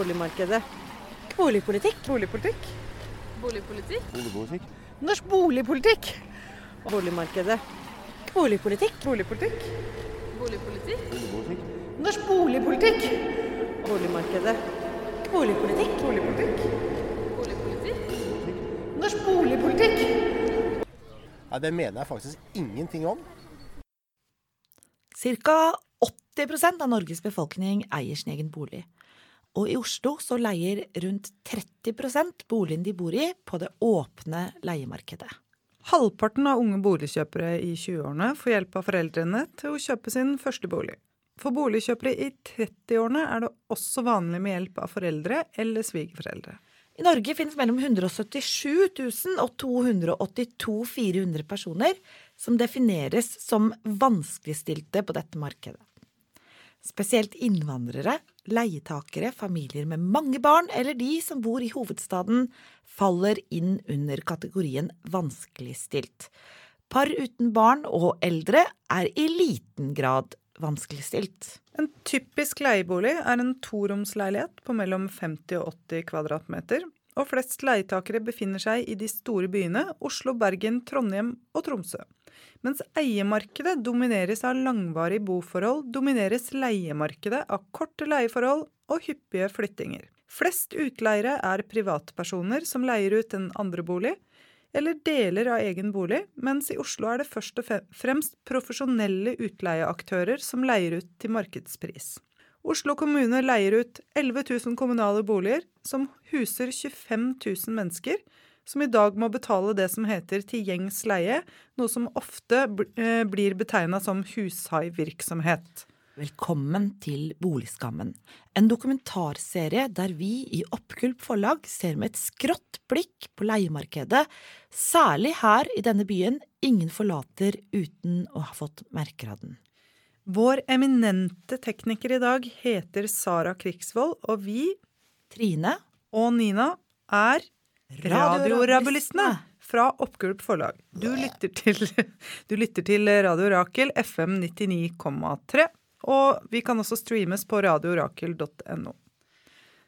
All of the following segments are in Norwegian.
Boligmarkedet. Boligpolitikk. Boligpolitikk. Boligpolitikk. Boligpolitikk. Norsk boligpolitikk. Boligmarkedet. Boligpolitikk. Boligpolitikk. Boligpolitikk. Boligpolitikk. Norsk boligpolitikk. Boligmarkedet. Boligpolitikk. Boligpolitikk. Boligpolitikk. Norsk boligpolitikk. Ja, det mener jeg faktisk ingenting om. Cirka 80% av Norges befolkning eier sin egen bolig. Og i Oslo så leier rundt 30% boligen de bor i, på det åpne leiemarkedet. Halvparten av unge boligkjøpere i 20-årene får hjelp av foreldrene til å kjøpe sin første bolig. For boligkjøpere i 30-årene er det også vanlig med hjelp av foreldre eller svigerforeldre. I Norge finnes mellom 177 000 og 282 400 personer som defineres som vanskeligstilte på dette markedet. Spesielt innvandrere, leietakere, familier med mange barn eller de som bor i hovedstaden, faller inn under kategorien vanskeligstilt. Par uten barn og eldre er i liten grad vanskeligstilt. En typisk leiebolig er en toromsleilighet på mellom 50 og 80 kvadratmeter, og flest leietakere befinner seg i de store byene Oslo, Bergen, Trondheim og Tromsø. Mens eiemarkedet domineres av langvarige boforhold, domineres leiemarkedet av korte leieforhold og hyppige flyttinger. Flest utleiere er privatpersoner som leier ut en andre bolig, eller deler av egen bolig, mens i Oslo er det først og fremst profesjonelle utleieaktører som leier ut til markedspris. Oslo kommune leier ut 11 000 kommunale boliger, som huser 25 000 mennesker, som i dag må betale det som heter til gjengs leie, noe som ofte blir betegna som hushaivirksomhet. Velkommen til Boligskammen, en dokumentarserie der vi i Oppgulp forlag ser med et skrått blikk på leiemarkedet, særlig her i denne byen ingen forlater uten å ha fått merker av den. Vår eminente tekniker i dag heter Sara Krigsvold, og vi, Trine og Nina, er Radiorabulistene fra Oppgulp forlag. Du lytter, til, du lytter til Radio Rakel FM 99,3, og vi kan også streames på radiorakel.no.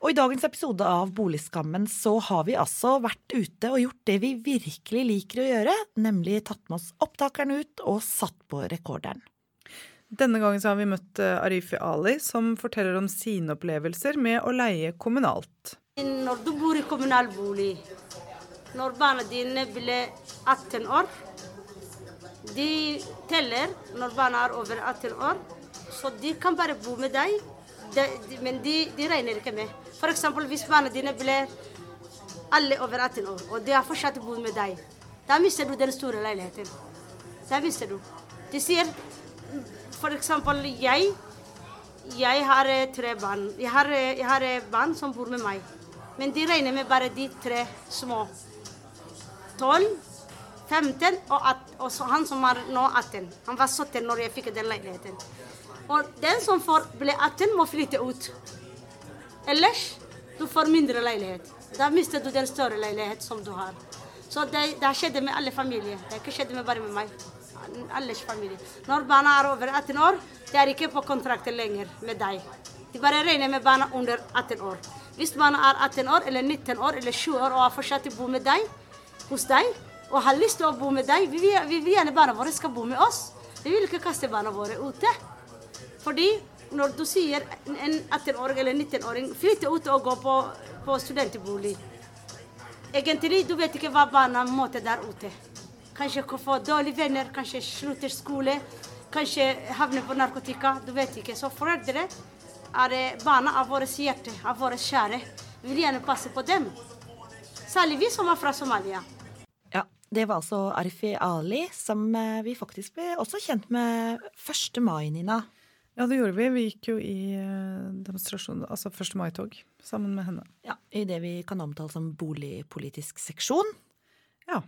Og i dagens episode av Boligskammen så har vi altså vært ute og gjort det vi virkelig liker å gjøre, nemlig tatt med oss opptakeren ut og satt på rekorderen. Denne gangen så har vi møtt Arifi Ali, som forteller om sine opplevelser med å leie kommunalt. Når du bor i kommunal bolig, når barna dine blir 18 år De teller når barna er over 18 år, så de kan bare bo med deg, de, de, men de, regner ikke med. F.eks. hvis barna dine blir alle over 18 år, og de har fortsatt bodd med deg, da mister du den store leiligheten. Da mister du. De sier f.eks. jeg jeg har tre barn. Jeg har, jeg har barn som bor med meg. Men de regner med bare de tre små. 12, 15 og, 18, og han som er nå 18. Han var 17 når jeg fikk den leiligheten. Og den som får, ble 18, må flytte ut. Ellers du får mindre leilighet. Da mister du den større leilighet som du har. Så det, det skjedde med alle familier. Det har ikke skjedd med bare med meg. Alles familie. Når barna er over 18 år, de er ikke på kontrakt lenger med deg. De bare regner med barna under 18 år. Hvis man er 18 år eller 19 år eller 20 år og har fortsatt bo med deg, hos deg, og har lyst til å bo med deg, vi vil, vi vil gjerne barna våre skal bo med oss. Vi vil ikke kaste barna våre ute. Fordi når du sier en 18-åring eller 19-åring flytte ut og gå på, på studentbolig Egentlig du vet ikke hva barna måtte der ute. Kanskje få dårlige venner, kanskje slutter skole, kanskje havner på narkotika. Du vet ikke. Så foreldre er barna av våre hjerte, av våre kjære. Vi vil gjerne passe på dem. Særlig vi som er fra Somalia. Ja, det var altså Arfi Ali, som vi faktisk ble også kjent med 1. mai, Nina. Ja, det gjorde vi. Vi gikk jo i demonstrasjon, altså 1. mai-tog, sammen med henne. Ja, I det vi kan omtale som boligpolitisk seksjon. Ja.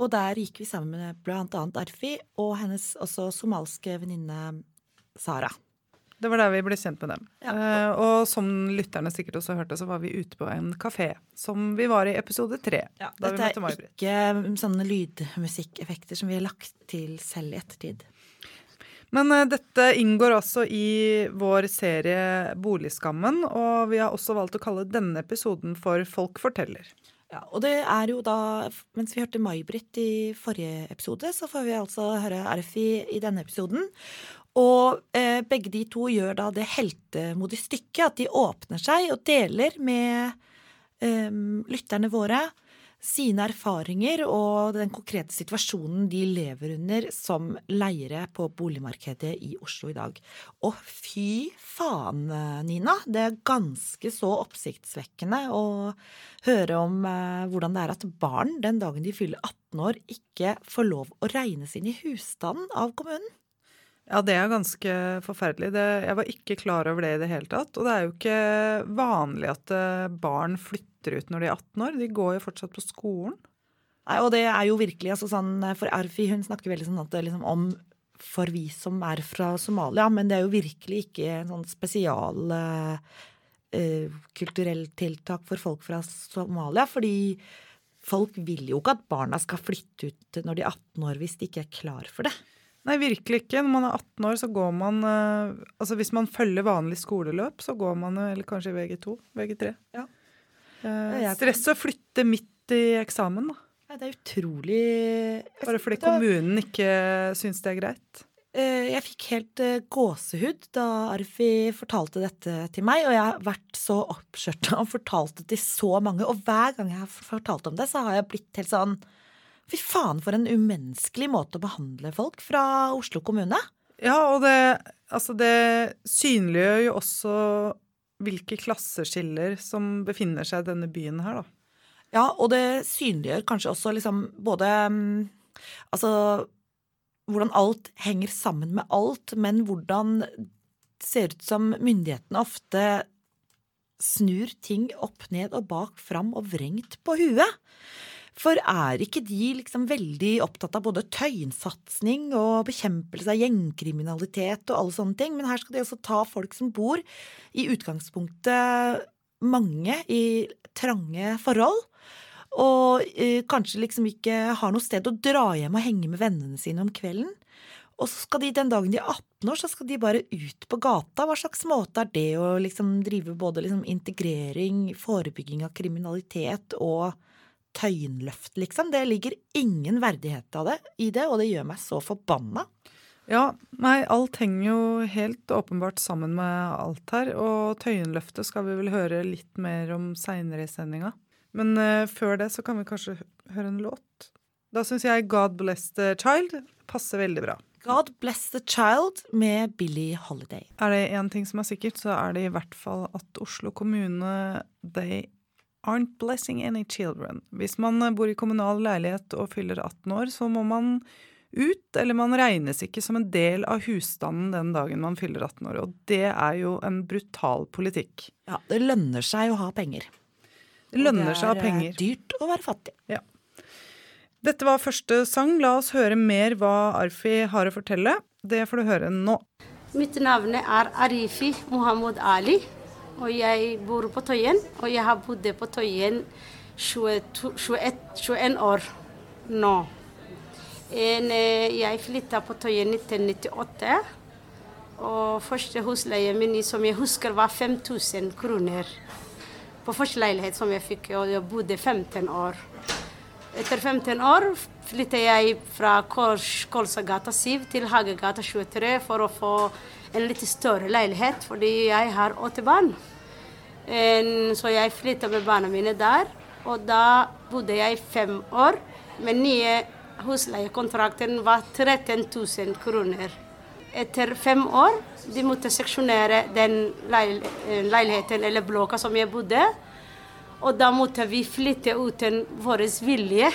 Og der gikk vi sammen med annet Arfi og hennes også somalske venninne Sara. Det var der vi ble kjent med dem. Ja. Uh, og som lytterne sikkert også hørte, så var vi ute på en kafé, som vi var i episode tre. Ja, dette er ikke sånne lydmusikkeffekter som vi har lagt til selv i ettertid. Men uh, dette inngår også i vår serie Boligskammen, og vi har også valgt å kalle denne episoden for Folk forteller. Ja, og det er jo da, mens vi hørte May-Britt i forrige episode, så får vi altså høre Arfi i denne episoden. Og eh, begge de to gjør da det heltemodige stykket at de åpner seg og deler med eh, lytterne våre sine erfaringer og den konkrete situasjonen de lever under som leiere på boligmarkedet i Oslo i dag. Og fy faen, Nina. Det er ganske så oppsiktsvekkende å høre om eh, hvordan det er at barn den dagen de fyller 18 år, ikke får lov å regnes inn i husstanden av kommunen. Ja, det er ganske forferdelig. Det, jeg var ikke klar over det i det hele tatt. Og det er jo ikke vanlig at eh, barn flytter ut når de er 18 år. De går jo fortsatt på skolen. Nei, og det er jo virkelig altså sånn For Arfi hun snakker veldig sånn at det liksom om for vi som er fra Somalia, men det er jo virkelig ikke en sånn spesial eh, eh, kulturell tiltak for folk fra Somalia. Fordi folk vil jo ikke at barna skal flytte ut når de er 18 år hvis de ikke er klar for det. Nei, virkelig ikke. Når man er 18 år, så går man eh, Altså hvis man følger vanlig skoleløp, så går man eh, eller kanskje VG2, VG3. Ja. Eh, stress å flytte midt i eksamen, da. Nei, det er utrolig Bare fordi kommunen ikke syns det er greit. Eh, Jeg fikk helt eh, gåsehud da Arfi fortalte dette til meg, og jeg har vært så oppskjørta og fortalt det til så mange, og hver gang jeg har fortalt om det, så har jeg blitt helt sånn Fy faen, for en umenneskelig måte å behandle folk fra Oslo kommune. Ja, og det, altså det synliggjør jo også hvilke klasseskiller som befinner seg i denne byen her, da. Ja, og det synliggjør kanskje også liksom både mm, Altså hvordan alt henger sammen med alt, men hvordan det ser ut som myndighetene ofte snur ting opp ned og bak fram og vrengt på huet. For er ikke de liksom veldig opptatt av både tøyensatsing og bekjempelse av gjengkriminalitet og alle sånne ting, men her skal de også ta folk som bor i utgangspunktet mange i trange forhold, og eh, kanskje liksom ikke har noe sted å dra hjem og henge med vennene sine om kvelden. Og så skal de den dagen de er 18 år, så skal de bare ut på gata. Hva slags måte er det å liksom drive både liksom integrering, forebygging av kriminalitet og tøyenløft, liksom? Det ligger ingen verdighet av det i det, og det gjør meg så forbanna. Ja, nei, alt henger jo helt åpenbart sammen med alt her, og Tøyenløftet skal vi vel høre litt mer om seinere i sendinga. Men uh, før det så kan vi kanskje høre en låt. Da syns jeg God Bless the Child passer veldig bra. God Bless the Child med Billie Holiday. Er det én ting som er sikkert, så er det i hvert fall at Oslo kommune they aren't blessing any children. Hvis man bor i kommunal leilighet og fyller 18 år, så må man ut, eller man regnes ikke som en del av husstanden den dagen man fyller 18 år. Og det er jo en brutal politikk. Ja, det lønner seg å ha penger. Det lønner seg å ha penger. det er eh, dyrt å være fattig. Dette var første sang. La oss høre mer hva Arfi har å fortelle. Det får du høre nå. Mitt navn er Arifi Mohammed Ali, og jeg bor på Tøyen. Og jeg har bodd på Tøyen 22 21, 21 år nå. En, eh, jeg flytta på Tøyen 1998. Og første husleie min som jeg husker var 5000 kroner. På første leilighet som jeg fikk, og jeg bodde 15 år. Etter 15 år flyttet jeg fra Kolsagata 7 til Hagegata 23 for å få en litt større leilighet, fordi jeg har åtte barn. En, så jeg flyttet med barna mine der, og da bodde jeg fem år. Men nye husleiekontrakten var 13 000 kroner. Etter fem år de måtte seksjonere den leil eh, leiligheten eller blokka som jeg bodde. Og da måtte vi flytte uten vår vilje.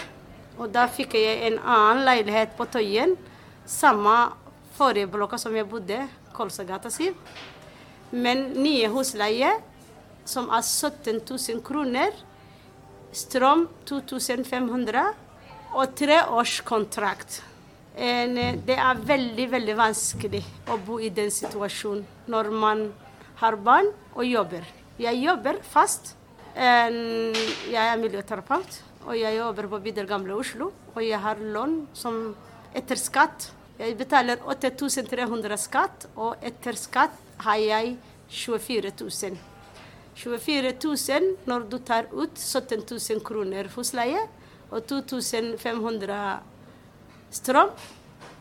Og da fikk jeg en annen leilighet på Tøyen. Samme forrige blokka som jeg bodde, Kolsagata 7. Men nye husleie, som er 17 000 kroner. Strøm 2500 og treårskontrakt. Det er veldig, veldig vanskelig å bo i den situasjonen når man har barn og jobber. Jeg jobber fast. Jeg er miljøterapeut, og jeg jobber på Bydel Gamle Oslo. Og jeg har lån som etter skatt Jeg betaler 8300 skatt, og etter skatt har jeg 24 000. 24 000 når du tar ut 17 000 kroner husleie og 2500 strøm.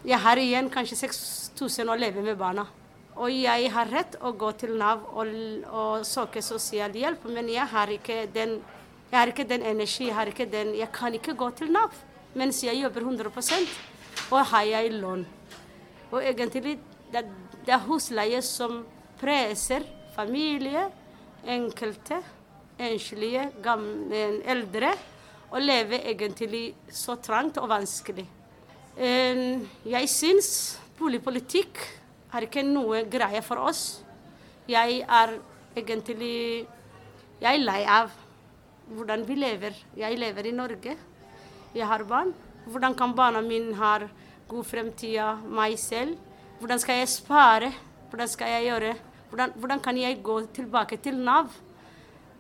Jeg har igjen kanskje 6000 å leve med barna. Og jeg har rett å gå til Nav og, og søke sosialhjelp, men jeg har ikke den jeg har ikke den energi, jeg, har ikke den, jeg kan ikke gå til Nav mens jeg jobber 100 og har jeg lån. Og egentlig det, det er husleie som presser familie, enkelte, enslige, gamle, eldre, og lever egentlig så trangt og vanskelig. Jeg syns boligpolitikk er ikke noe greie for oss. Jeg er egentlig Jeg er lei av hvordan vi lever. Jeg lever i Norge. Jeg har barn. Hvordan kan barna mine ha god fremtid av meg selv? Hvordan skal jeg spare? Hvordan skal jeg gjøre? Hvordan, hvordan kan jeg gå tilbake til Nav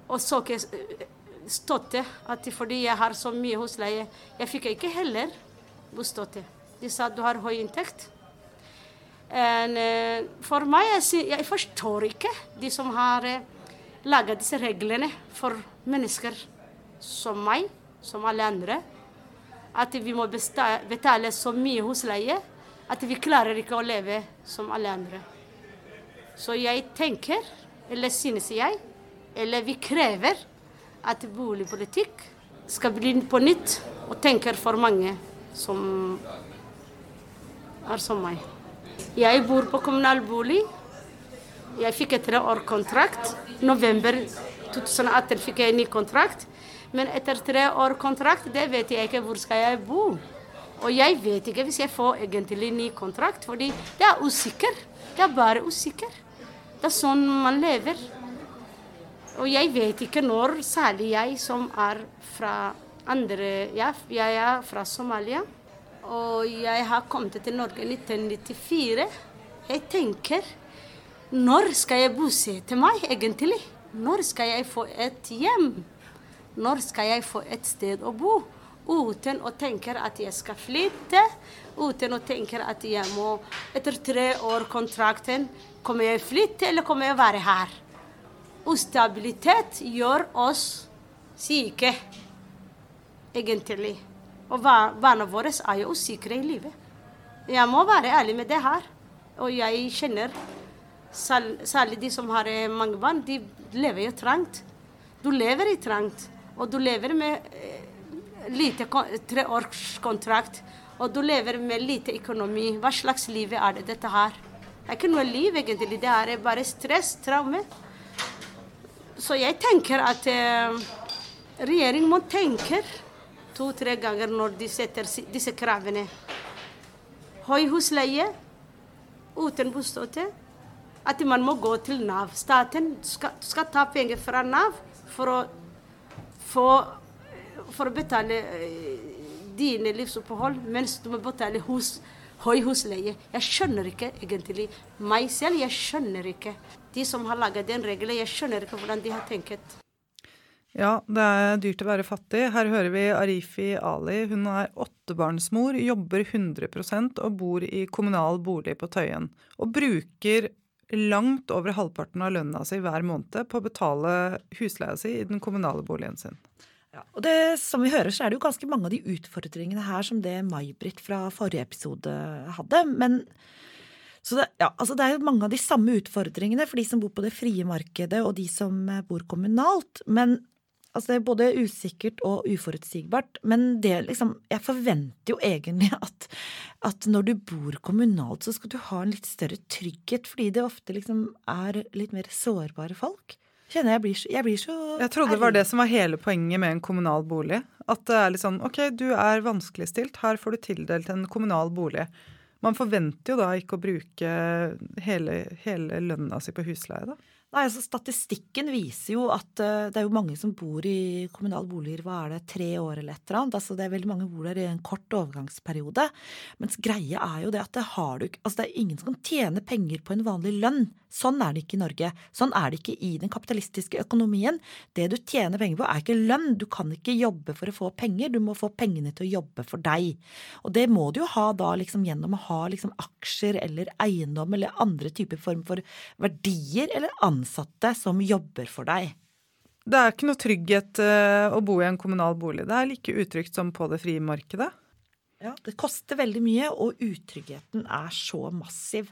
og søke eh, støtte? At fordi jeg har så mye husleie. Jeg fikk ikke heller bostøtte. De sa du har høy inntekt. En, eh, for meg, jeg, jeg forstår ikke de som har laga laget disse reglene for mennesker som meg, som alle andre. At vi må betale så mye husleie at vi klarer ikke å leve som alle andre. Så jeg tenker, eller synes jeg, eller vi krever at boligpolitikk skal bli på nytt og tenker for mange som er som meg. Jeg bor på kommunal bolig. Jeg fikk et tre år kontrakt. November 2018 fikk jeg en ny kontrakt. Men etter tre år kontrakt, det vet jeg ikke hvor skal jeg bo. Og jeg vet ikke hvis jeg får egentlig ny kontrakt, fordi det er usikker. Det er bare usikker. Det er sånn man lever. Og jeg vet ikke når, særlig jeg som er fra andre ja, Jeg er fra Somalia. Og jeg har kommet til Norge i 1994. Jeg tenker Når skal jeg bosette meg, egentlig? Når skal jeg få et hjem? Når skal jeg få et sted å bo? Uten å tenke at jeg skal flytte, uten å tenke at jeg må Etter tre år kontrakten, kommer jeg flytte, eller kommer jeg være her? Ustabilitet gjør oss syke, egentlig. Og barna våre er jo usikre i livet. Jeg må være ærlig med det her. Og jeg kjenner særlig de som har mange barn, de lever jo trangt. Du lever i trangt, og du lever med eh, lite treårskontrakt. Og du lever med lite økonomi. Hva slags liv er det dette her? Det er ikke noe liv, egentlig. Det er bare stress, traume. Så jeg tenker at eh, regjeringen må tenke to-tre ganger når de setter disse kravene. Høy husleie uten bostøtte. At man må gå til Nav. Staten skal, skal ta penger fra Nav for å få for å betale eh, dine livsopphold, mens du må betale hos, høy husleie. Jeg skjønner ikke egentlig meg selv. Jeg skjønner ikke de som har laget den regelen. Jeg skjønner ikke hvordan de har tenkt. Ja, det er dyrt å være fattig. Her hører vi Arifi Ali. Hun er åttebarnsmor, jobber 100% og bor i kommunal bolig på Tøyen. Og bruker langt over halvparten av lønna si hver måned på å betale husleia si i den kommunale boligen sin. Ja, og det, som vi hører, så er det jo ganske mange av de utfordringene her som det May-Britt fra forrige episode hadde. Men så det, ja, altså det er jo mange av de samme utfordringene for de som bor på det frie markedet og de som bor kommunalt. Men altså det er både usikkert og uforutsigbart. Men det liksom Jeg forventer jo egentlig at, at når du bor kommunalt, så skal du ha en litt større trygghet, fordi det ofte liksom er litt mer sårbare folk. Kjenner jeg blir jeg blir så Jeg trodde det var det som var hele poenget med en kommunal bolig. At det er litt sånn OK, du er vanskeligstilt, her får du tildelt en kommunal bolig. Man forventer jo da ikke å bruke hele, hele lønna si på husleie, da. Nei, altså Statistikken viser jo at uh, det er jo mange som bor i kommunale boliger hva er det, tre år eller et eller annet. Altså Det er veldig mange som bor der i en kort overgangsperiode. Mens greia er jo det at det du Altså det er ingen som kan tjene penger på en vanlig lønn. Sånn er det ikke i Norge. Sånn er det ikke i den kapitalistiske økonomien. Det du tjener penger på, er ikke lønn. Du kan ikke jobbe for å få penger, du må få pengene til å jobbe for deg. Og det må du jo ha da liksom gjennom å ha liksom aksjer eller eiendom eller andre typer form for verdier eller ansatte som jobber for deg. Det er ikke noe trygghet eh, å bo i en kommunal bolig. Det er like utrygt som på det frie markedet. Ja, det koster veldig mye, og utryggheten er så massiv.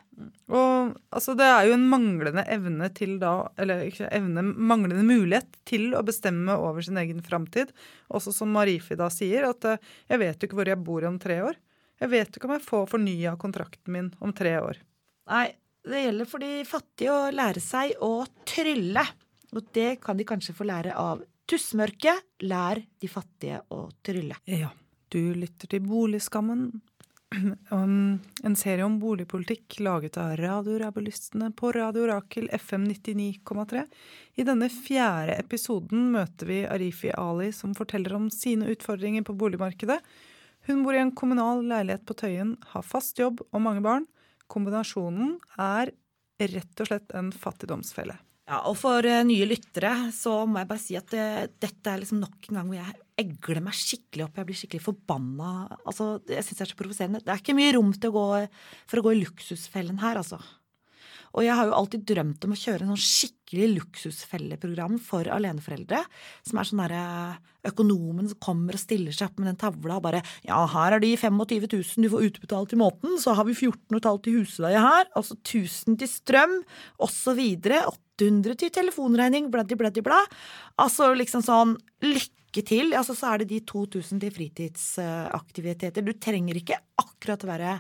Og altså, det er jo en manglende evne til da Eller ikke evne, manglende mulighet til å bestemme over sin egen framtid. Også som Marifi da sier, at eh, jeg vet jo ikke hvor jeg bor om tre år. Jeg vet jo ikke om jeg får fornya kontrakten min om tre år. Nei, det gjelder for de fattige å lære seg å trylle. Og det kan de kanskje få lære av Tussmørke. Lær de fattige å trylle. Ja, du lytter til Boligskammen. En serie om boligpolitikk laget av radiorabulistene på Radio Rakel FM 99,3. I denne fjerde episoden møter vi Arifi Ali, som forteller om sine utfordringer på boligmarkedet. Hun bor i en kommunal leilighet på Tøyen, har fast jobb og mange barn. Kombinasjonen er rett og slett en fattigdomsfelle. Ja, og for eh, nye lyttere så må jeg bare si at eh, dette er liksom nok en gang hvor jeg egler meg skikkelig opp. Jeg blir skikkelig forbanna. Altså, jeg syns det er så provoserende. Det er ikke mye rom til å gå, for å gå i luksusfellen her, altså. Og jeg har jo alltid drømt om å kjøre en sånn skikkelig luksusfelleprogram for aleneforeldre. Som er sånn derre økonomen som kommer og stiller seg opp med den tavla og bare Ja, her er de 25 000 du får utbetalt i måneden, så har vi 14,5 til husleie her, altså 1000 til strøm, osv. 800 til telefonregning, bladdi, bladdi, bla. Altså liksom sånn Lykke til. Altså så er det de 2000 til fritidsaktiviteter. Du trenger ikke akkurat være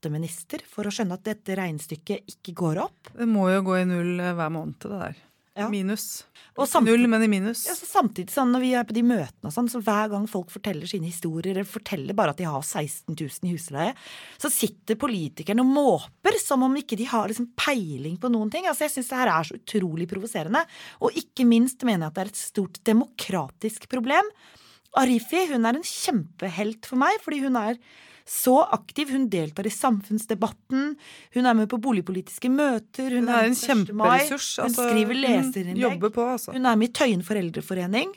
matteminister for å skjønne at dette regnestykket ikke går opp. Det må jo gå i null eh, hver måned, det der. Ja. Minus. Og samtidig- Null, men i minus. Ja, så samtidig sånn når vi er på de møtene og sånn, så hver gang folk forteller sine historier, eller forteller bare at de har 16 000 i husleie, så sitter politikerne og måper som om ikke de har liksom peiling på noen ting. Altså Jeg syns det her er så utrolig provoserende. Og ikke minst mener jeg at det er et stort demokratisk problem. Arifi hun er en kjempehelt for meg, fordi hun er så aktiv. Hun deltar i samfunnsdebatten, hun er med på boligpolitiske møter. Hun Hun er en med på 1. mai, kjemperessurs. Hun altså, skriver Hun leserinnlegg. jobber på, altså. Hun er med i Tøyen foreldreforening.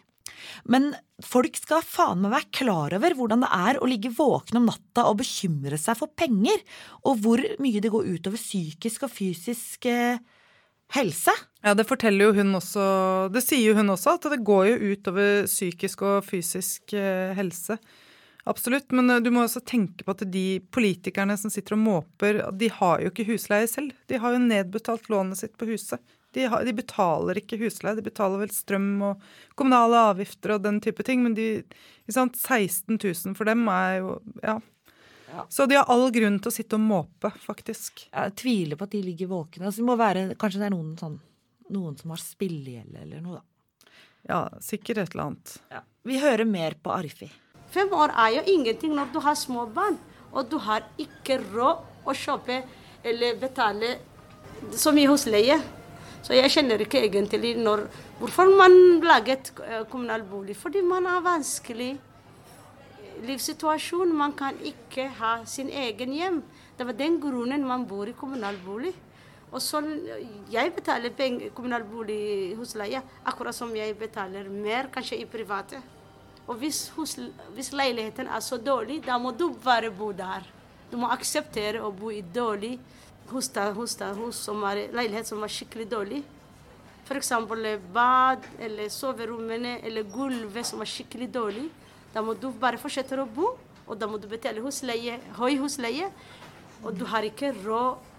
Men folk skal faen meg være klar over hvordan det er å ligge våken om natta og bekymre seg for penger, og hvor mye det går utover psykisk og fysisk eh, helse. Ja, det forteller jo hun også Det sier jo hun også, at det går jo utover psykisk og fysisk eh, helse. Absolutt, men eh, du må også tenke på at de politikerne som sitter og måper, de har jo ikke husleie selv. De har jo nedbetalt lånet sitt på huset. De, har, de betaler ikke husleie, de betaler vel strøm og kommunale avgifter og den type ting, men de, ikke sant, 16 000 for dem er jo ja. Ja. Så de har all grunn til å sitte og måpe, faktisk. Jeg tviler på at de ligger våkne. Altså, det må være, kanskje det er noen, sånn, noen som har spillegjeld eller noe, da. Ja, sikkert et eller annet. Vi hører mer på Arfi. Fem år er jo ingenting når du har små barn, og du har ikke råd å kjøpe eller betale så mye husleie. Så jeg kjenner ikke egentlig når, hvorfor man laget eh, kommunal bolig. Fordi man har vanskelig livssituasjon. Man kan ikke ha sin egen hjem. Det var den grunnen man bor i kommunal bolig. Og så, jeg betaler kommunal bolig husleie, akkurat som jeg betaler mer kanskje i private. Og hvis, hus, hvis leiligheten er så dårlig, da må du bare bo der. Du må akseptere å bo i dårlig hos, da, hos, da, hos som er, leilighet som er skikkelig dårlig. F.eks. bad eller soverommene eller gulvet som er skikkelig dårlig. Da må du bare fortsette å bo, og da må du betale husleie, høy husleie. Og du har ikke råd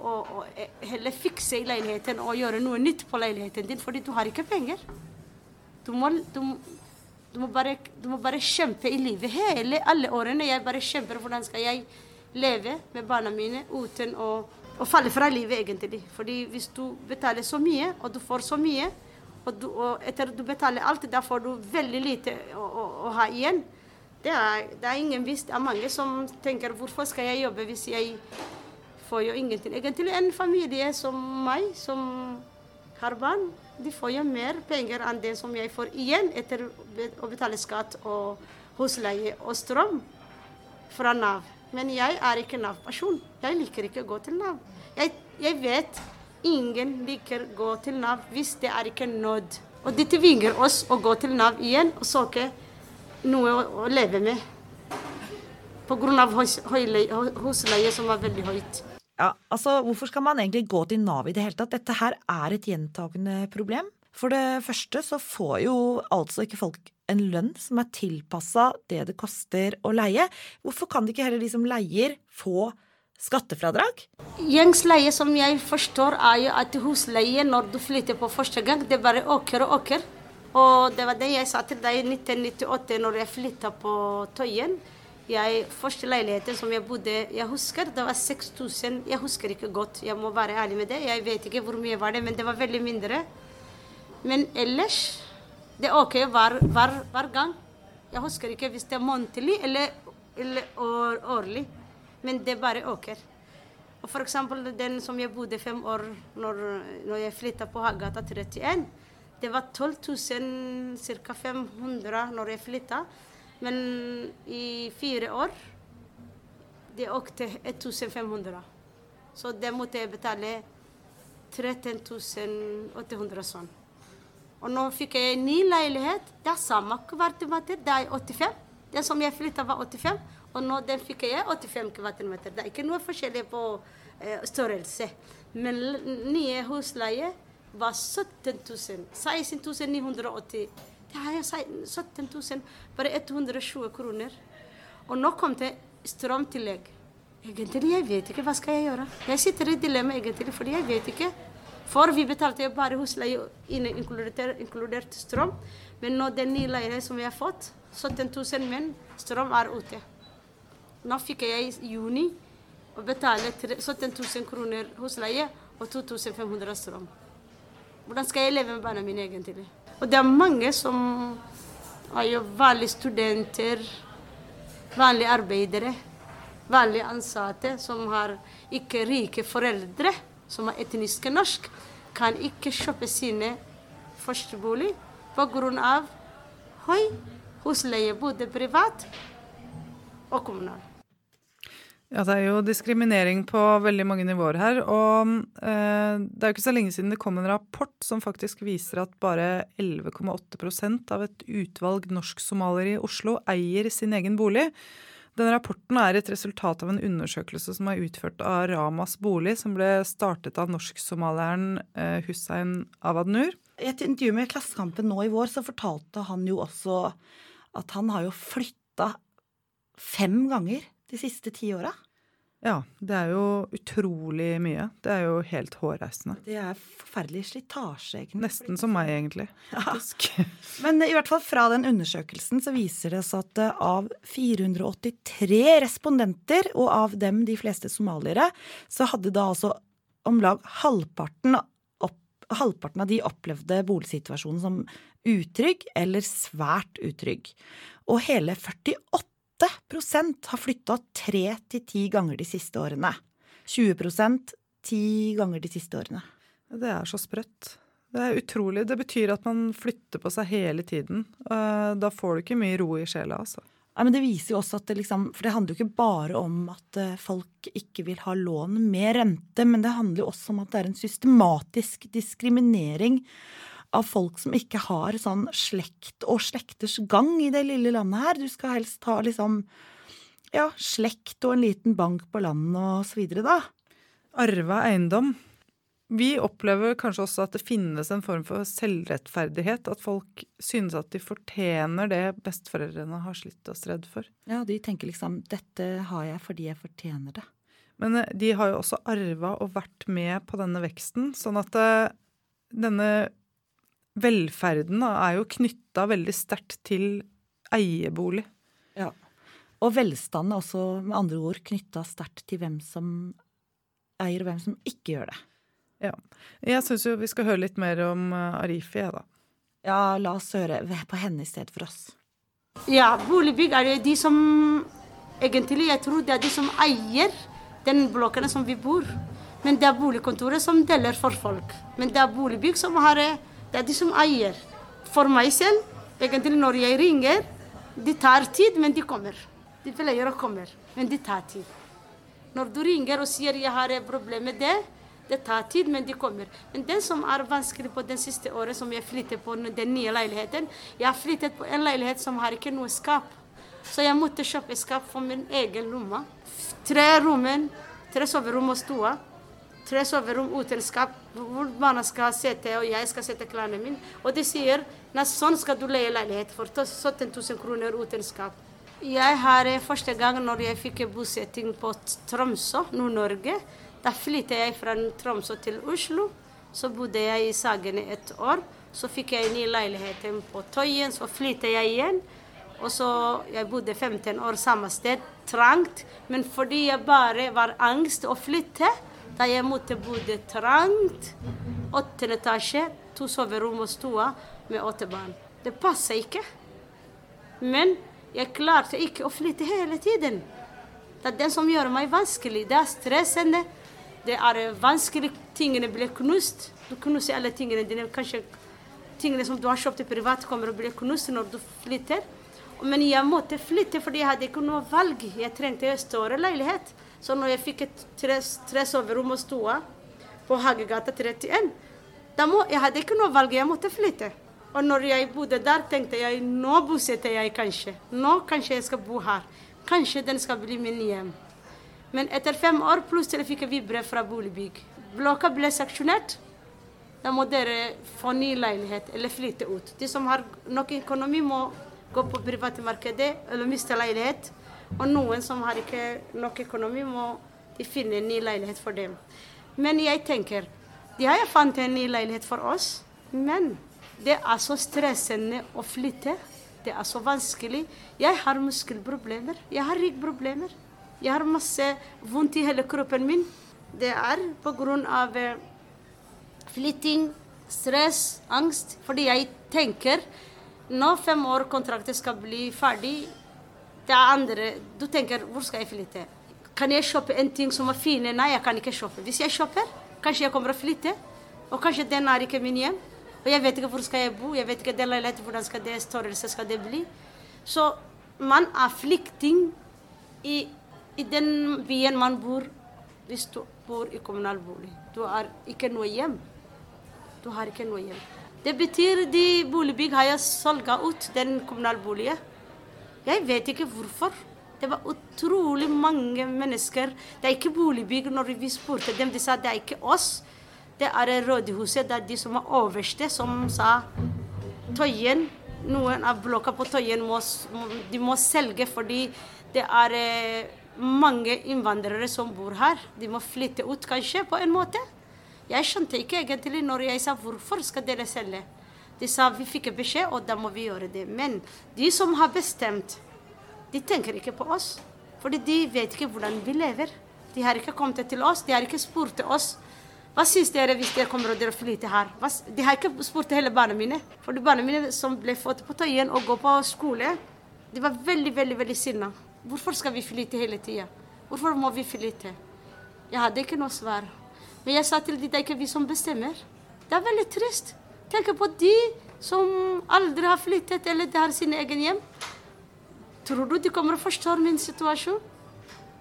å, å heller fikse i leiligheten og gjøre noe nytt på leiligheten din, fordi du har ikke penger. Du må, du, du må, bare, du må bare kjempe i livet hele alle årene. Jeg bare kjemper hvordan skal jeg leve med barna mine uten å, å falle fra livet, egentlig. Fordi hvis du betaler så mye, og du får så mye, og, du, og etter du betaler alt, da får du veldig lite å, å, å ha igjen. Det er, det er ingen visst. Det er mange som tenker hvorfor skal jeg jobbe hvis jeg får jo ingenting. Egentlig en familie som meg, som har barn, de får jo mer penger enn det som jeg får igjen etter å betale skatt og husleie og strøm fra Nav. Men jeg er ikke Nav-person. Jeg liker ikke å gå til Nav. Jeg, jeg vet ingen liker å gå til Nav hvis det er ikke nådd. Og de tvinger oss å gå til Nav igjen og søke noe å, å leve med. Pga. husleie som er veldig høyt. Ja, altså, Hvorfor skal man egentlig gå til Nav i det hele tatt? Dette her er et gjentagende problem. For det første så får jo altså ikke folk en lønn som er tilpassa det det koster å leie. Hvorfor kan ikke heller de som leier, få skattefradrag? Gjengs leie som jeg forstår, er jo at husleie når du flytter på første gang, det bare øker og øker. Og det var det jeg sa til deg i 1998 når jeg flytta på Tøyen. Jeg, første leiligheten som jeg bodde Jeg husker det var 6000. Jeg husker ikke godt, jeg må være ærlig med det. Jeg vet ikke hvor mye var det, men det var veldig mindre. Men ellers Det er OK hver, hver, hver gang. Jeg husker ikke hvis det er månedlig eller, eller år, årlig. Men det bare øker. Og eksempel den som jeg bodde fem år når, når jeg flytta på Hagata 31. Det var 12 000, ca. 500 når jeg flytta. Men i fire år det økte 1500. Så det måtte jeg betale 13.800 sånn. Og nå fikk jeg ny leilighet. Det er samme kvadratmeter. Det er 85. Den som jeg flytta, var 85. Og nå den fikk jeg 85 kvadratmeter. Det er ikke noe forskjellig på eh, størrelse. Men nye husleie var 17 000. 16 980. Det jo 17 000, bare 120 kroner. Og nå kom det strømtillegg. Egentlig, jeg vet ikke hva skal jeg gjøre. Jeg sitter i dilemma egentlig, fordi jeg vet ikke. For vi betalte bare husleie inkludert, inkludert strøm. Men nå den nye leiligheten som vi har fått, 17 000, men strøm er ute. Nå fikk jeg i juni å betale 17 000 kroner husleie og 2500 strøm. Hvordan skal jeg leve med barna mine egentlig? Og det er mange som er jo vanlige studenter, vanlige arbeidere, vanlige ansatte som har ikke rike foreldre, som er etniske norsk, kan ikke kjøpe sine førstebolig pga. høy husleie, både privat og kommunal. Ja, det er jo diskriminering på veldig mange nivåer her. Og eh, det er jo ikke så lenge siden det kom en rapport som faktisk viser at bare 11,8% av et utvalg norsk-somaliere i Oslo eier sin egen bolig. Denne rapporten er et resultat av en undersøkelse som er utført av Ramas bolig, som ble startet av norsk-somalieren eh, Hussein Avadnur. I et intervju med Klassekampen nå i vår så fortalte han jo også at han har jo flytta fem ganger de siste ti åra. Ja, det er jo utrolig mye. Det er jo helt hårreisende. Det er forferdelig slitasje, egentlig. Nesten som meg, egentlig. Ja. Men i hvert fall fra den undersøkelsen så viser det seg at eh, av 483 respondenter, og av dem de fleste somaliere, så hadde da altså om lag halvparten, opp, halvparten av de opplevde boligsituasjonen som utrygg eller svært utrygg. Og hele 48 har flytta tre til ti ganger de siste årene. 20% ti ganger de siste årene. Det er så sprøtt. Det er utrolig. Det betyr at man flytter på seg hele tiden. Eh, Da får du ikke mye ro i sjela, altså. Ja, men det viser jo også at det liksom For det handler jo ikke bare om at eh, folk ikke vil ha lån med rente, men det handler jo også om at det er en systematisk diskriminering av folk som ikke har sånn slekt og slekters gang i det lille landet her. Du skal helst ha liksom ja, slekt og en liten bank på landet og så videre, da. Arva eiendom. Vi opplever kanskje også at det finnes en form for selvrettferdighet. At folk synes at de fortjener det besteforeldrene har slitt og stredd for. Ja, de tenker liksom 'dette har jeg fordi jeg fortjener det'. Men eh, de har jo også arva og vært med på denne veksten. Sånn at eh, denne velferden da, er jo knytta veldig sterkt til eiebolig. Ja. Og velstand er også med andre ord knytta sterkt til hvem som eier, og hvem som ikke gjør det. Ja. Jeg syns jo vi skal høre litt mer om eh, Arifi, jeg, da. Ja, la oss høre på henne i stedet for oss. Ja, boligbygg er det de som Egentlig jeg tror det er de som eier den blokken som vi bor. Men det er boligkontoret som deler for folk. Men det er boligbygg som har eh, Det er de som eier. For meg selv, egentlig når jeg ringer, de tar tid, men de kommer. De pleier å komme, men de tar tid. Når du ringer og sier 'jeg har et problem med det', det tar tid, men de kommer. Men det som er vanskelig på det siste året som jeg flyttet på den nye leiligheten Jeg har flyttet på en leilighet som har ikke noe skap. Så jeg måtte kjøpe skap for min egen lomme. Tre rommen, tre soverom og stua. Tre soverom uten skap, hvor barna skal sitte og jeg skal sette klærne mine. Og de sier at sånn skal du leie leilighet for 17 000 kroner uten skap. Jeg har eh, første gang når jeg fikk bosetting på Tromsø, Nord-Norge. Da flyttet jeg fra Tromsø til Oslo. Så bodde jeg i Sagene et år. Så fikk jeg ny leilighet på Tøyen, så flyttet jeg igjen. Og så Jeg bodde 15 år samme sted, trangt. Men fordi jeg bare var angst å flytte, da jeg måtte bo det trangt, åttende etasje, to soverom og stua med åtte barn. Det passer ikke. Men jeg klarte ikke å flytte hele tiden. Det er det som gjør meg vanskelig. Det er stressende. Det er vanskelig. Tingene blir knust. Du knuser alle tingene dine. Kanskje tingene som du har kjøpt privat, kommer og blir knust når du flytter. Men jeg måtte flytte fordi jeg hadde ikke noe valg. Jeg trengte en større leilighet. Så når jeg fikk et tre, tre soverom og stua på Hagegata 31, da må, jeg hadde ikke noe valg. Jeg måtte flytte. Og når jeg bodde der, tenkte jeg nå bosetter jeg kanskje. Nå kanskje jeg skal bo her. Kanskje den skal bli min hjem. Men etter fem år plutselig fikk vi brev fra boligbygg. Blokka ble seksjonert. Da må dere få ny leilighet eller flytte ut. De som har nok økonomi, må gå på privatmarkedet eller miste leilighet. Og noen som har ikke nok økonomi, må finne en ny leilighet for dem. Men jeg tenker de har fant en ny leilighet for oss, men det er så stressende å flytte. Det er så vanskelig. Jeg har muskelproblemer. Jeg har ryggproblemer. Jeg har masse vondt i hele kroppen min. Det er av eh, flytting, stress, angst. Fordi jeg tenker når fem år kontrakten skal bli ferdig, det er andre Du tenker hvor skal jeg flytte? Kan jeg kjøpe en ting som er fin? Nei, jeg kan ikke kjøpe. Hvis jeg kjøper, kanskje jeg kommer å flytte. Og kanskje den er ikke min hjem. Og jeg vet ikke hvor skal jeg bo. Jeg vet ikke den leiligheten, hvordan skal det størrelse skal det bli. Så man er flyktning i, i den byen man bor hvis du bor i kommunal bolig. Du har ikke noe hjem. Du har ikke noe hjem. Det betyr de boligbygg har jeg solgt ut den kommunale boligen. Jeg vet ikke hvorfor. Det var utrolig mange mennesker. Det er ikke boligbygg. Når vi spurte dem, de sa det er ikke oss. Det er rådhuset. Det er de som er øverste, som sa Tøyen. Noen av blokka på Tøyen må, de må selge fordi det er eh, mange innvandrere som bor her. De må flytte ut, kanskje, på en måte. Jeg skjønte ikke egentlig når jeg sa hvorfor skal dere selge. De sa vi fikk beskjed, og da må vi gjøre det. Men de som har bestemt, de tenker ikke på oss. Fordi de vet ikke hvordan vi lever. De har ikke kommet til oss, de har ikke spurt oss. Hva syns dere hvis dere kommer og dere flytter her? De har ikke spurt hele barna mine. For de barna mine som ble fått på Tøyen og går på skole, de var veldig, veldig veldig sinna. Hvorfor skal vi flytte hele tida? Hvorfor må vi flytte? Jeg hadde ikke noe svar. Men jeg sa til dem det er ikke vi som bestemmer. Det er veldig trist. Tenk på de som aldri har flyttet eller de har sin egen hjem. Tror du de kommer å forstå min situasjon?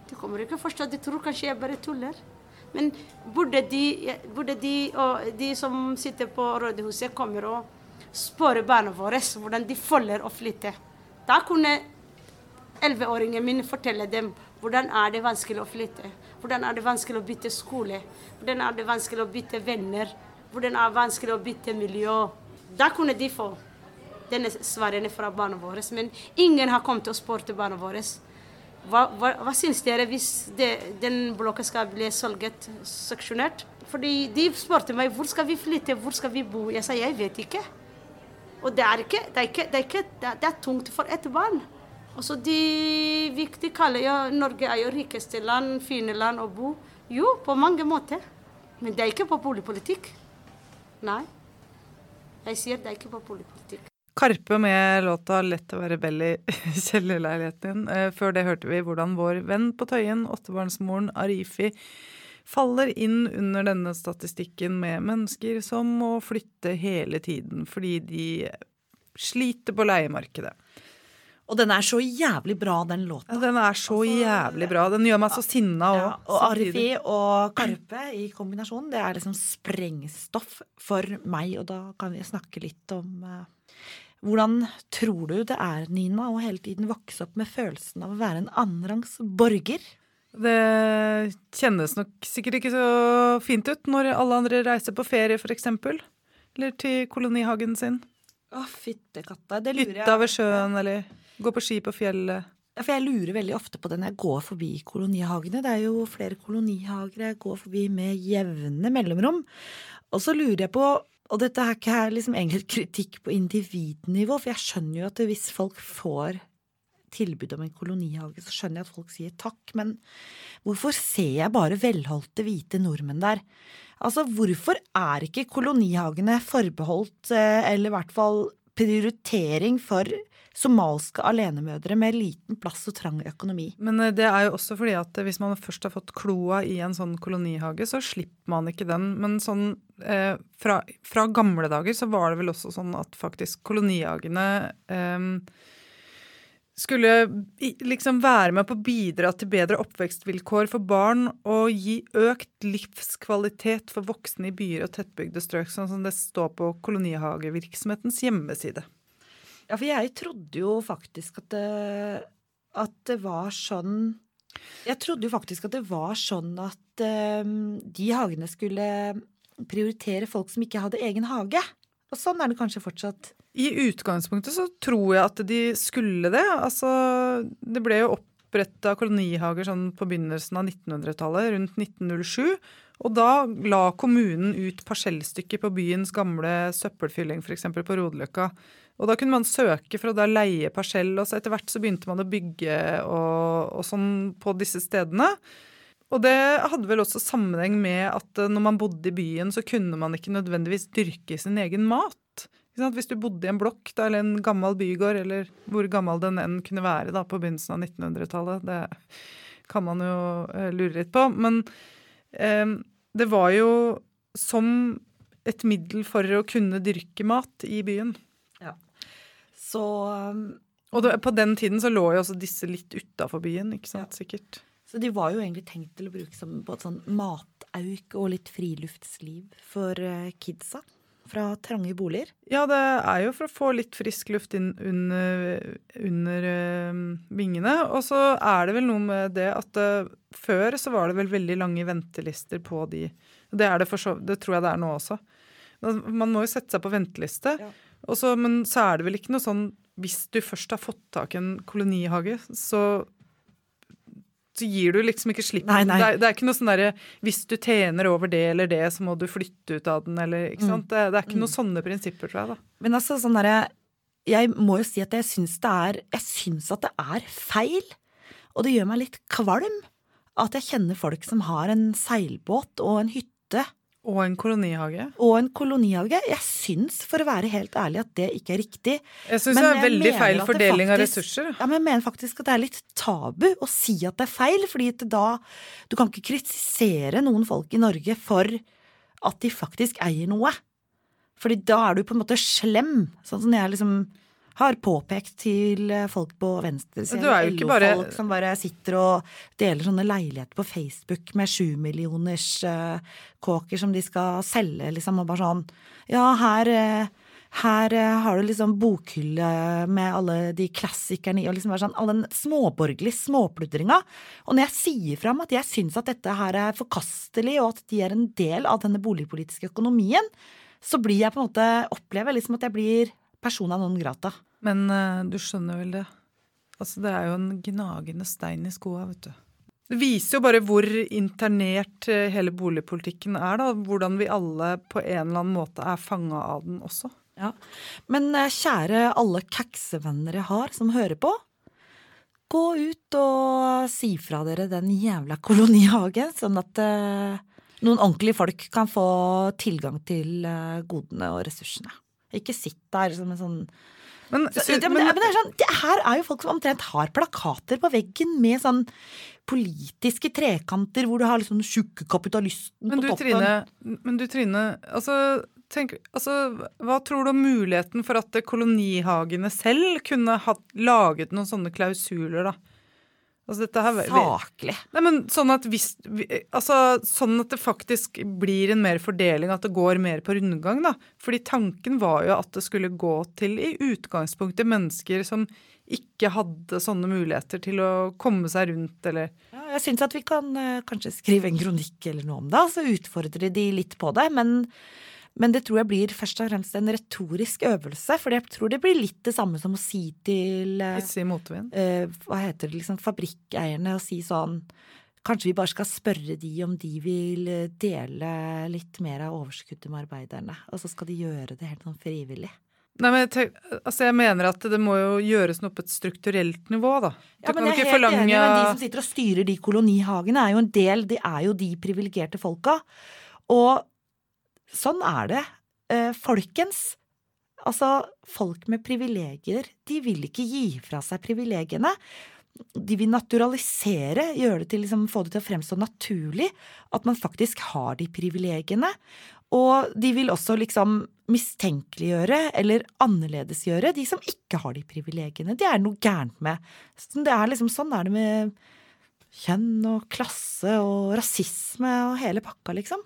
De kommer ikke å forstå. De tror kanskje jeg bare tuller. Men burde de, burde de, de som sitter på rådhuset, kommer og spørre barna våre hvordan de føler å flytte. Da kunne elleveåringen min fortelle dem hvordan er det vanskelig å flytte. Hvordan er det vanskelig å bytte skole. Hvordan er det vanskelig å bytte venner. Hvordan er det vanskelig å bytte miljø. Da kunne de få denne svarene fra barna våre. Men ingen har kommet og spurt barna våre. Hva, hva, hva syns dere hvis det, den blokka skal bli solgt, seksjonert? Fordi de spurte meg hvor skal vi flytte, hvor skal vi bo. Jeg sa jeg vet ikke. Og det er ikke, det er, ikke, det er, ikke, det er tungt for et barn. Og så de viktige kaller jo Norge er jo rikeste land, fine land å bo. Jo, på mange måter. Men det er ikke på boligpolitikk. Nei. Jeg sier det er ikke på boligpolitikk. Karpe med låta 'Lett å være Bell' i kjellerleiligheten din. Før det hørte vi hvordan vår venn på Tøyen, åttebarnsmoren Arifi, faller inn under denne statistikken med mennesker som må flytte hele tiden fordi de sliter på leiemarkedet. Og den er så jævlig bra, den låta. Ja, Den er så jævlig bra. Den gjør meg så sinna òg. Ja, og Arifi og Karpe i kombinasjon, det er liksom sprengstoff for meg. Og da kan vi snakke litt om uh, hvordan tror du det er, Nina, å hele tiden vokse opp med følelsen av å være en annenrangs borger? Det kjennes nok sikkert ikke så fint ut når alle andre reiser på ferie, f.eks. Eller til kolonihagen sin. Å, fytte katta. Det lurer jeg Hytta ved sjøen, eller gå på ski på fjellet. Ja, for jeg lurer veldig ofte på det når jeg går forbi kolonihagene. Det er jo flere kolonihager jeg går forbi med jevne mellomrom. Og så lurer jeg på, og dette er ikke liksom egentlig kritikk på individnivå, for jeg skjønner jo at hvis folk får tilbud om en kolonihage, så skjønner jeg at folk sier takk, men hvorfor ser jeg bare velholdte hvite nordmenn der? Altså, hvorfor er ikke kolonihagene forbeholdt, eh, eller i hvert fall prioritering for somalske alenemødre med liten plass og trang økonomi? Men eh, det er jo også fordi at hvis man først har fått kloa i en sånn kolonihage, så slipper man ikke den. Men sånn eh, fra, fra gamle dager så var det vel også sånn at faktisk kolonihagene eh, skulle liksom være med på å bidra til bedre oppvekstvilkår for barn og gi økt livskvalitet for voksne i byer og tettbygde strøk, sånn som det står på kolonihagevirksomhetens hjemmeside. Ja, for jeg trodde jo faktisk at det, at det var sånn Jeg trodde jo faktisk at det var sånn at um, de hagene skulle prioritere folk som ikke hadde egen hage. Og sånn er det kanskje fortsatt. I utgangspunktet så tror jeg at de skulle det. Altså, det ble jo oppretta kolonihager sånn på begynnelsen av 1900-tallet, rundt 1907. Og da la kommunen ut parsellstykker på byens gamle søppelfylling, f.eks. på Rodeløkka. Og da kunne man søke for å da leie parsell, og så etter hvert så begynte man å bygge og, og sånn på disse stedene. Og det hadde vel også sammenheng med at når man bodde i byen, så kunne man ikke nødvendigvis dyrke sin egen mat. Hvis du bodde i en blokk da, eller en gammel bygård, eller hvor gammel den enn kunne være da, på begynnelsen av 1900-tallet, det kan man jo eh, lure litt på. Men eh, det var jo som et middel for å kunne dyrke mat i byen. Så um, Og det, på den tiden så lå jo også disse litt utafor byen, ikke sant, sikkert. Så de var jo egentlig tenkt til å bruke som på et sånn matauk og litt friluftsliv for eh, kidsa fra trange boliger. Ja, det er jo for å få litt frisk luft inn under, under eh, vingene. Og så er det vel noe med det at eh, før så var det vel veldig lange ventelister på de. Det, er det, for så, det tror jeg det er nå også. Man må jo sette seg på venteliste. Ja. Og så- men så er det vel ikke noe sånn Hvis du først har fått tak i en kolonihage, så så gir du liksom ikke slipp. Nei, nei. Det, er, det er ikke noe sånn derre Hvis du tjener over det eller det, så må du flytte ut av den, eller ikke Mm. sant. Det, det er ikke noen sånne prinsipper, tror jeg, da. Men altså sånn derre Jeg må jo si at jeg syns det er Jeg syns at det er feil. Og det gjør meg litt kvalm at jeg kjenner folk som har en seilbåt og en hytte Og en kolonihage. og en kolonihage. Jeg syns, for å være helt ærlig, at det ikke er riktig. Jeg syns det er veldig feil fordeling faktisk, av ressurser. Ja, men jeg mener faktisk at det er litt tabu å si at det er feil, fordi da Du kan ikke kritisere noen folk i Norge for at de faktisk eier noe. Fordi da er du på en måte slem. Sånn som jeg liksom har påpekt til folk på venstresiden. LO-folk som bare sitter og deler sånne leiligheter på Facebook med sjumillioners uh, kåker som de skal selge, liksom, og bare sånn Ja, her uh, her eh, har du liksom bokhylle med alle de klassikerne i, og liksom bare sånn, all den småborgerlige småpludringa. Og når jeg sier fram at jeg syns at dette her er forkastelig, og at de er en del av denne boligpolitiske økonomien, så blir jeg på en måte, opplever liksom at jeg blir persona non grata. Men uh, du skjønner vel det. Altså, det er jo en gnagende stein i skoa, vet du. Det viser jo bare hvor internert eh, hele boligpolitikken er, da. Hvordan vi alle på en eller annen måte er fanga av den også. Ja. Men eh, kjære alle kaksevenner jeg har som hører på. Gå ut og si fra dere den jævla kolonihagen, sånn at noen ordentlige folk kan få tilgang til godene og ressursene. Ikke sitt der som en sånn Men, Så, ja, men, men det er sånn, det her er jo folk som omtrent har plakater på veggen med sånn politiske trekanter hvor du har liksom tjukke kapitalisten Men på du, toppen. Trine, men du Trine, altså, tenk, altså Hva tror du om muligheten for at kolonihagene selv kunne ha laget noen sånne klausuler, da? Altså her Saklig. Nei, men sånn at hvis vi- Altså sånn at det faktisk blir en mer fordeling, at det går mer på rundgang, da. Fordi tanken var jo at det skulle gå til i utgangspunktet mennesker som ikke hadde sånne muligheter til å komme seg rundt, eller Ja, jeg syns at vi kan eh, kanskje skrive en kronikk eller noe om det, altså utfordre de litt på det. Men, men det tror jeg blir først og fremst en retorisk øvelse. For jeg tror det blir litt det samme som å si til hisse i motvind. eh, hva heter det, liksom fabrikkeierne og si sånn Kanskje vi bare skal spørre de om de vil eh, dele litt mer av overskuddet med arbeiderne, og så skal de gjøre det helt sånn frivillig. Nei, men jeg, altså jeg mener at det må jo gjøres noe på et strukturelt nivå, da. Du Ja, men jeg ikke er helt enig, men de som sitter og styrer de kolonihagene, er jo en del De er jo de privilegerte folka. Og sånn er det. Eh, folkens. Altså, folk med privilegier, de vil ikke gi fra seg privilegiene. De vil naturalisere, gjøre det til liksom, få det til å fremstå naturlig at man faktisk har de privilegiene. Og de vil også liksom mistenkeliggjøre eller annerledesgjøre de som ikke har de privilegiene. Det er noe gærent med. Det er liksom, sånn er det med kjønn og klasse og rasisme og hele pakka, liksom.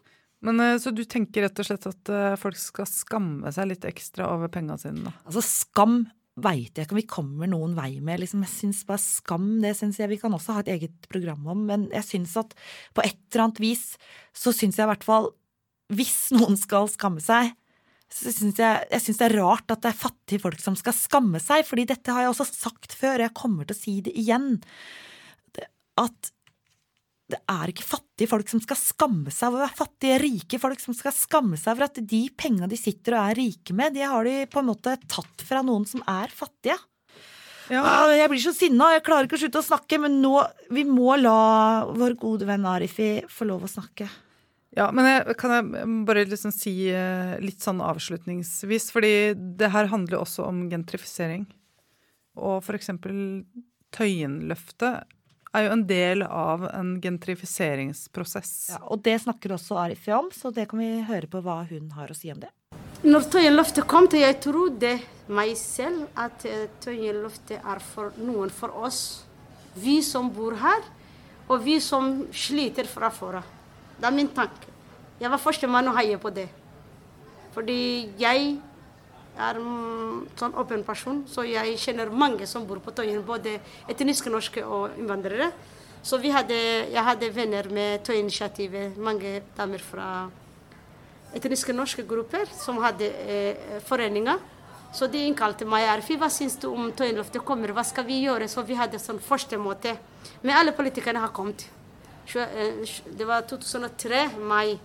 Men eh, Så du tenker rett og slett at eh, folk skal skamme seg litt ekstra over penga sine, da? Altså, skam veit jeg ikke om vi kommer noen vei med. Liksom. Jeg synes bare skam, det syns jeg vi kan også ha et eget program om. Men jeg syns at på et eller annet vis så syns jeg i hvert fall Hvis noen skal skamme seg, så syns jeg, jeg synes det er rart at det er fattige folk som skal skamme seg. fordi dette har jeg også sagt før, og jeg kommer til å si det igjen. At det er ikke fattige folk som skal skamme seg over fattige, rike folk som skal skamme seg over at de penga de sitter og er rike med, de har de på en måte tatt fra noen som er fattige. Ja. Jeg blir så sinna, jeg klarer ikke å slutte å snakke, men nå vi må la vår gode venn Arifi få lov å snakke. Ja, men jeg, kan jeg bare liksom si eh, litt sånn avslutningsvis, fordi det her handler også om gentrifisering. Og for eksempel Tøyenløftet er jo en del av en gentrifiseringsprosess. Ja, og det snakker også Arifi om, så det kan vi høre på hva hun har å si om det. Når Tøyenløftet kom, til jeg trodde meg selv at tøyenloftet Tøyenløftet er for noen for oss. Vi som bor her, og vi som sliter fra før. Det er min tanke. Jeg var førstemann å heie på det. Fordi jeg er en sånn åpen person, så jeg kjenner mange som bor på Tøyen, både etniske norske og innvandrere. Så hadde, jeg hadde venner med Tøyen-initiativet, mange damer fra etniske norske grupper som hadde eh, foreninger. Så de innkalte meg. Arfi, hva syns du om Tøyenløftet kommer? Hva skal vi gjøre? Så vi hadde sånn første måte. Men alle politikerne har kommet. Eh, Det var 2003, mai.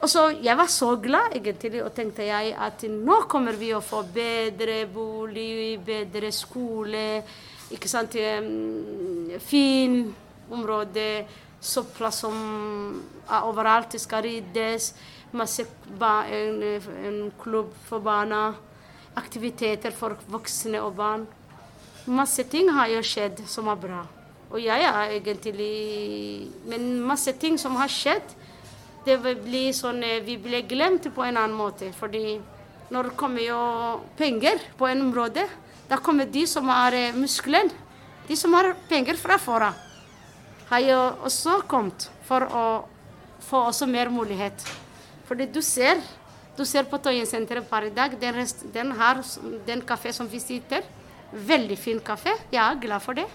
Og så Jeg var så glad, egentlig, og tenkte jeg at nå kommer vi å få bedre bolig, bedre skole, ikke sant, fin område, søpla som er overalt skal ryddes, masse en, en klubb for barna, aktiviteter for voksne og barn. Masse ting har jo skjedd som er bra. Og jeg er egentlig Men masse ting som har skjedd, det blir sånn eh, Vi ble glemt på en annen måte. Fordi når det kommer jo penger på en område, da kommer de som har muskler. De som har penger fra før av, har jo også kommet for å få også mer mulighet. Fordi du ser, du ser på Tøyensenteret per i dag, den, rest, den har den kafé som vi sitter. Veldig fin kafé. Jeg er glad for det.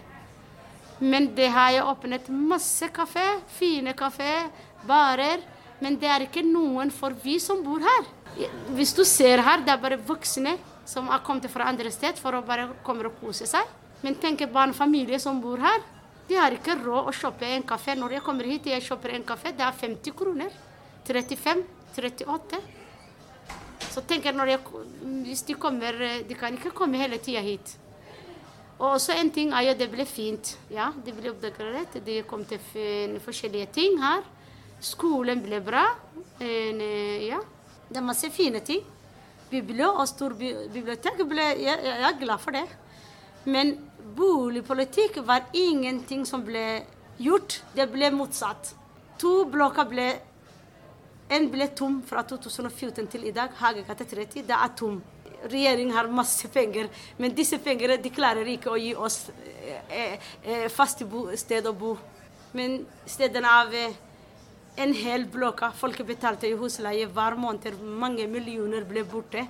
Men det har jo åpnet masse kafé, fine kafé, barer. Men det er ikke noen for vi som bor her. Hvis du ser her, det er bare voksne som har kommet fra andre sted for å bare komme og kose seg. Men tenk barnefamilie som bor her. De har ikke råd å kjøpe en kaffe. Når jeg kommer hit jeg kjøper en kaffe, det er 50 kroner. 35, 38. Så tenk jeg hvis de kommer De kan ikke komme hele tida hit. Og også en ting er jo det ble fint. Ja, det ble oppdekorert. Det kom til forskjellige ting her. Skolen ble bra. En, eh, ja. Det er masse fine ting. bibliotek og stor bibliotek. Ble, jeg, jeg er glad for det. Men boligpolitikk var ingenting som ble gjort. Det ble motsatt. To blokker ble En ble tom fra 2014 til i dag. Hagegata 30. Det er tom. Regjeringen har masse penger, men disse pengene de klarer ikke å gi oss eh, eh, fast bo, sted å bo. Men stedene av eh, en hel blokk folk betalte i husleie hver måned. Mange millioner ble borte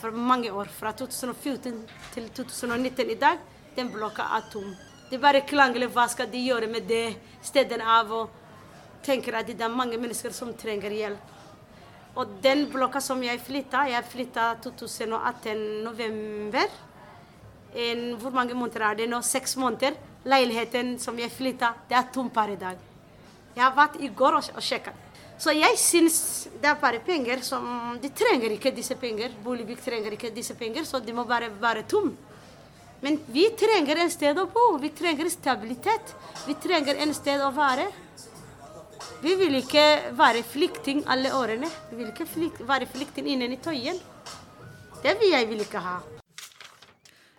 for mange år. Fra 2014 til 2019 i dag, den blokka er tom. Det er bare klangelig. Hva skal de gjøre med det stedet av og tenker at det er mange mennesker som trenger hjelp. Og den blokka som jeg flytta, jeg flytta 2018 november. En, hvor mange måneder er det nå? Seks måneder. Leiligheten som jeg flytta, det er tom per i dag. Jeg har vært i går og, sjekka. Så jeg syns det er bare penger som De trenger ikke disse penger. Boligbygg trenger ikke disse penger, så de må bare være tom. Men vi trenger en sted å bo. Vi trenger stabilitet. Vi trenger en sted å være. Vi vil ikke være flyktning alle årene. Vi vil ikke flykt, være flyktning innen i Tøyen. Det vil jeg vil ikke ha.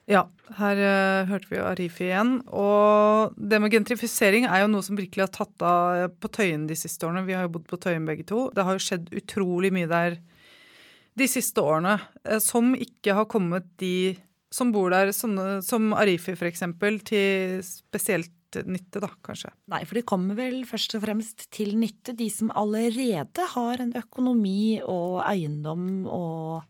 Ja, her uh, hørte vi jo Arifi igjen. Og det med gentrifisering er jo noe som virkelig har tatt av på Tøyen de siste årene. Vi har jo bodd på Tøyen begge to. Det har jo skjedd utrolig mye der de siste årene uh, som ikke har kommet de som bor der, sånne, som Arifi f.eks., til spesielt nytte, da, kanskje. Nei, for de kommer vel først og fremst til nytte, de som allerede har en økonomi og eiendom og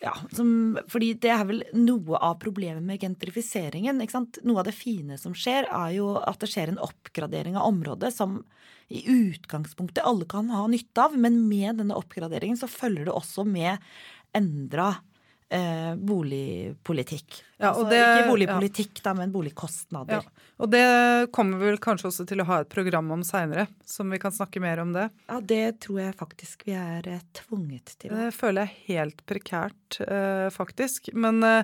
ja, som, fordi det er vel noe av problemet med gentrifiseringen. ikke sant? Noe av det fine som skjer, er jo at det skjer en oppgradering av området som i utgangspunktet alle kan ha nytte av, men med denne oppgraderingen så følger det også med endra eh, boligpolitikk. Ja, og altså, det- ikke boligpolitikk, da, men boligkostnader. Ja. Og det kommer vi vel kanskje også til å ha et program om seinere, som vi kan snakke mer om det. Ja, det tror jeg faktisk vi er eh, tvunget til. Det føler jeg helt prekært, eh, faktisk. Men eh,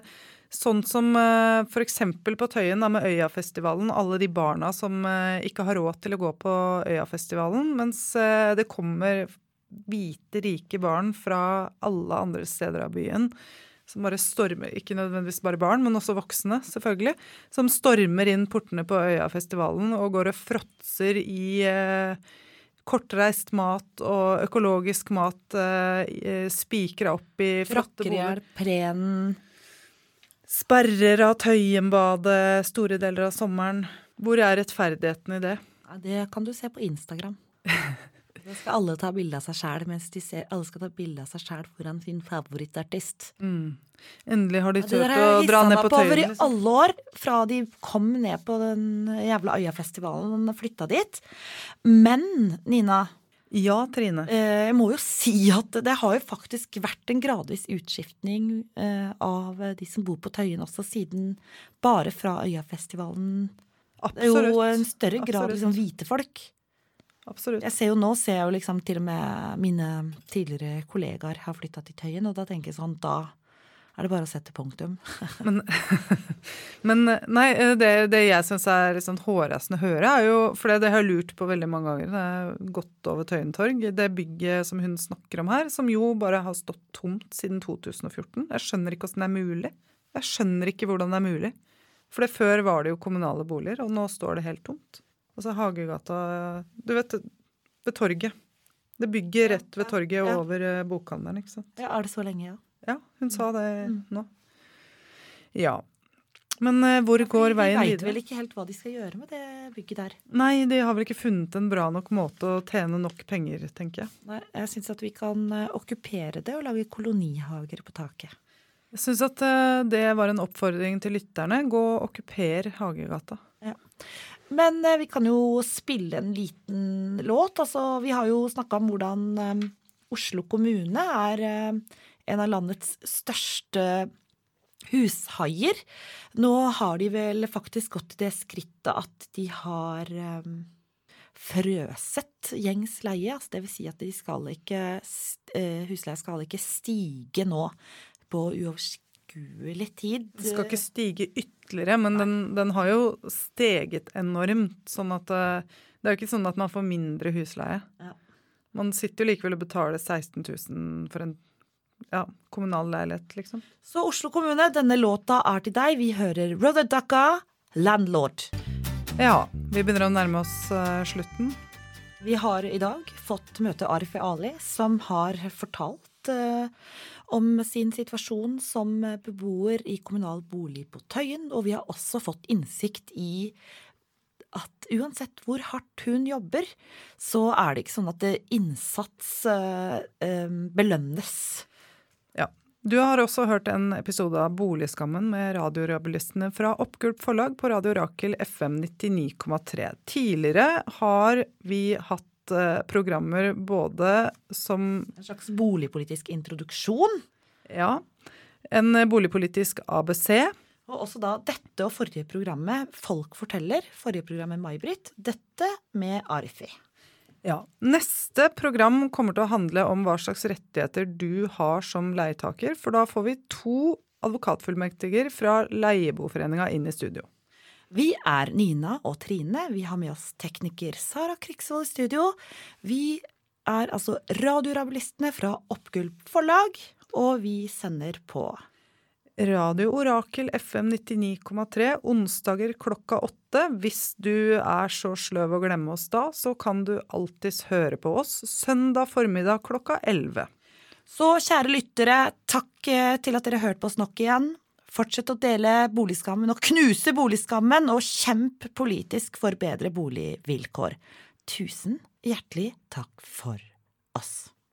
sånn som eh, f.eks. på Tøyen da, med Øyafestivalen, alle de barna som eh, ikke har råd til å gå på Øyafestivalen, mens det kommer hvite, rike barn fra alle andre steder av byen. Som bare stormer, ikke nødvendigvis bare barn, men også voksne, selvfølgelig. Som stormer inn portene på Øyafestivalen og går og fråtser i eh, kortreist mat og økologisk mat eh, spikra opp i flotte hjel plenen. Sperrer av Tøyenbadet store deler av sommeren. Hvor er rettferdigheten i det? Ja, det kan du se på Instagram. Da skal alle ta bilde av seg sjæl, mens de ser, alle skal ta bilde av seg sjæl foran sin favorittartist. Endelig har de Ja, det turt der å har jeg dra hissa ned meg på på over i Liksom. alle år, fra de kom ned på den jævla Øyafestivalen og flytta dit. Men, Nina, Ja, Trine. eh, jeg må jo si at det har jo faktisk vært en gradvis utskiftning eh, av de som bor på Tøyen også, siden bare fra Øyafestivalen. Absolutt. Det er jo en større grad liksom hvite folk. Absolutt. Jeg ser jo nå ser jeg jo liksom til og med mine tidligere kollegaer har flytta til Tøyen, og da tenker jeg sånn, da er det bare å sette punktum. Men nei, det, det jeg syns er sånn hårreisende å høre, er jo For det, det har jeg lurt på veldig mange ganger. Det er gått over Tøyen torg. Det bygget som hun snakker om her, som jo bare har stått tomt siden 2014. Jeg skjønner ikke åssen det er mulig. Jeg skjønner ikke hvordan det er mulig. For det før var det jo kommunale boliger, og nå står det helt tomt. Altså Hagegata Du vet, ved torget. Det bygget rett ved torget og over eh, bokhandelen, ikke sant. Ja, Er det så lenge, ja? Ja, hun sa det Mm. nå. Ja. Men uh, hvor går veien videre? de veit vel ikke helt hva de skal gjøre med det bygget der. Nei, de har vel ikke funnet en bra nok måte å tjene nok penger, tenker jeg. Nei, jeg syns at vi kan eh, okkupere det og lage kolonihager på taket. Jeg syns at uh, det var en oppfordring til lytterne. Gå og okkuper Hagegata. Men eh, vi kan jo spille en liten låt. Altså, vi har jo snakka om hvordan eh, Oslo kommune er eh, en av landets største hushaier. Nå har de vel faktisk gått til det skrittet at de har frøset gjengs leie. Altså, det vil si at de skal ikke, eh, skal ikke stige nå på uoverskuelig tid. Det skal ikke stige ytterligere, men den, den har jo steget enormt. Sånn at eh, det er jo ikke sånn at man får mindre husleie. Ja. Man sitter jo likevel og betaler 16 000 for en ja, kommunal leilighet, liksom. Så Oslo kommune, denne låta er til deg. Vi hører Rother Ducka, Landlord. Ja, vi begynner å nærme oss uh, slutten. Vi har i dag fått møte Arif Ali, som har fortalt eh, om sin situasjon som beboer i kommunal bolig på Tøyen. Og vi har også fått innsikt i at uansett hvor hardt hun jobber, så er det ikke sånn at innsats eh, eh, belønnes. Ja. Du har også hørt en episode av Boligskammen med radiorabilistene fra Oppgulp forlag på Radio Rakel FM 99,3. Tidligere har vi hatt programmer både som En slags boligpolitisk introduksjon. Ja. En boligpolitisk ABC. Og også da dette og forrige programmet Folk forteller, forrige programmet May-Britt, dette med Arifi. Ja. Neste program kommer til å handle om hva slags rettigheter du har som leietaker, for da får vi to advokatfullmektiger fra Leieboforeninga inn i studio. Vi er Nina og Trine. Vi har med oss tekniker Sara Krigsvold i studio. Vi er altså radiorabilistene fra Oppgulp forlag, og vi sender på Radio Orakel FM 99,3 onsdager klokka åtte. Hvis du er så sløv å glemme oss da, så kan du alltids høre på oss søndag formiddag klokka elleve. Så kjære lyttere, takk eh, til at dere hørte på oss nok igjen. Fortsett å dele boligskammen og knuse boligskammen, og kjemp politisk for bedre boligvilkår. Tusen hjertelig takk for oss.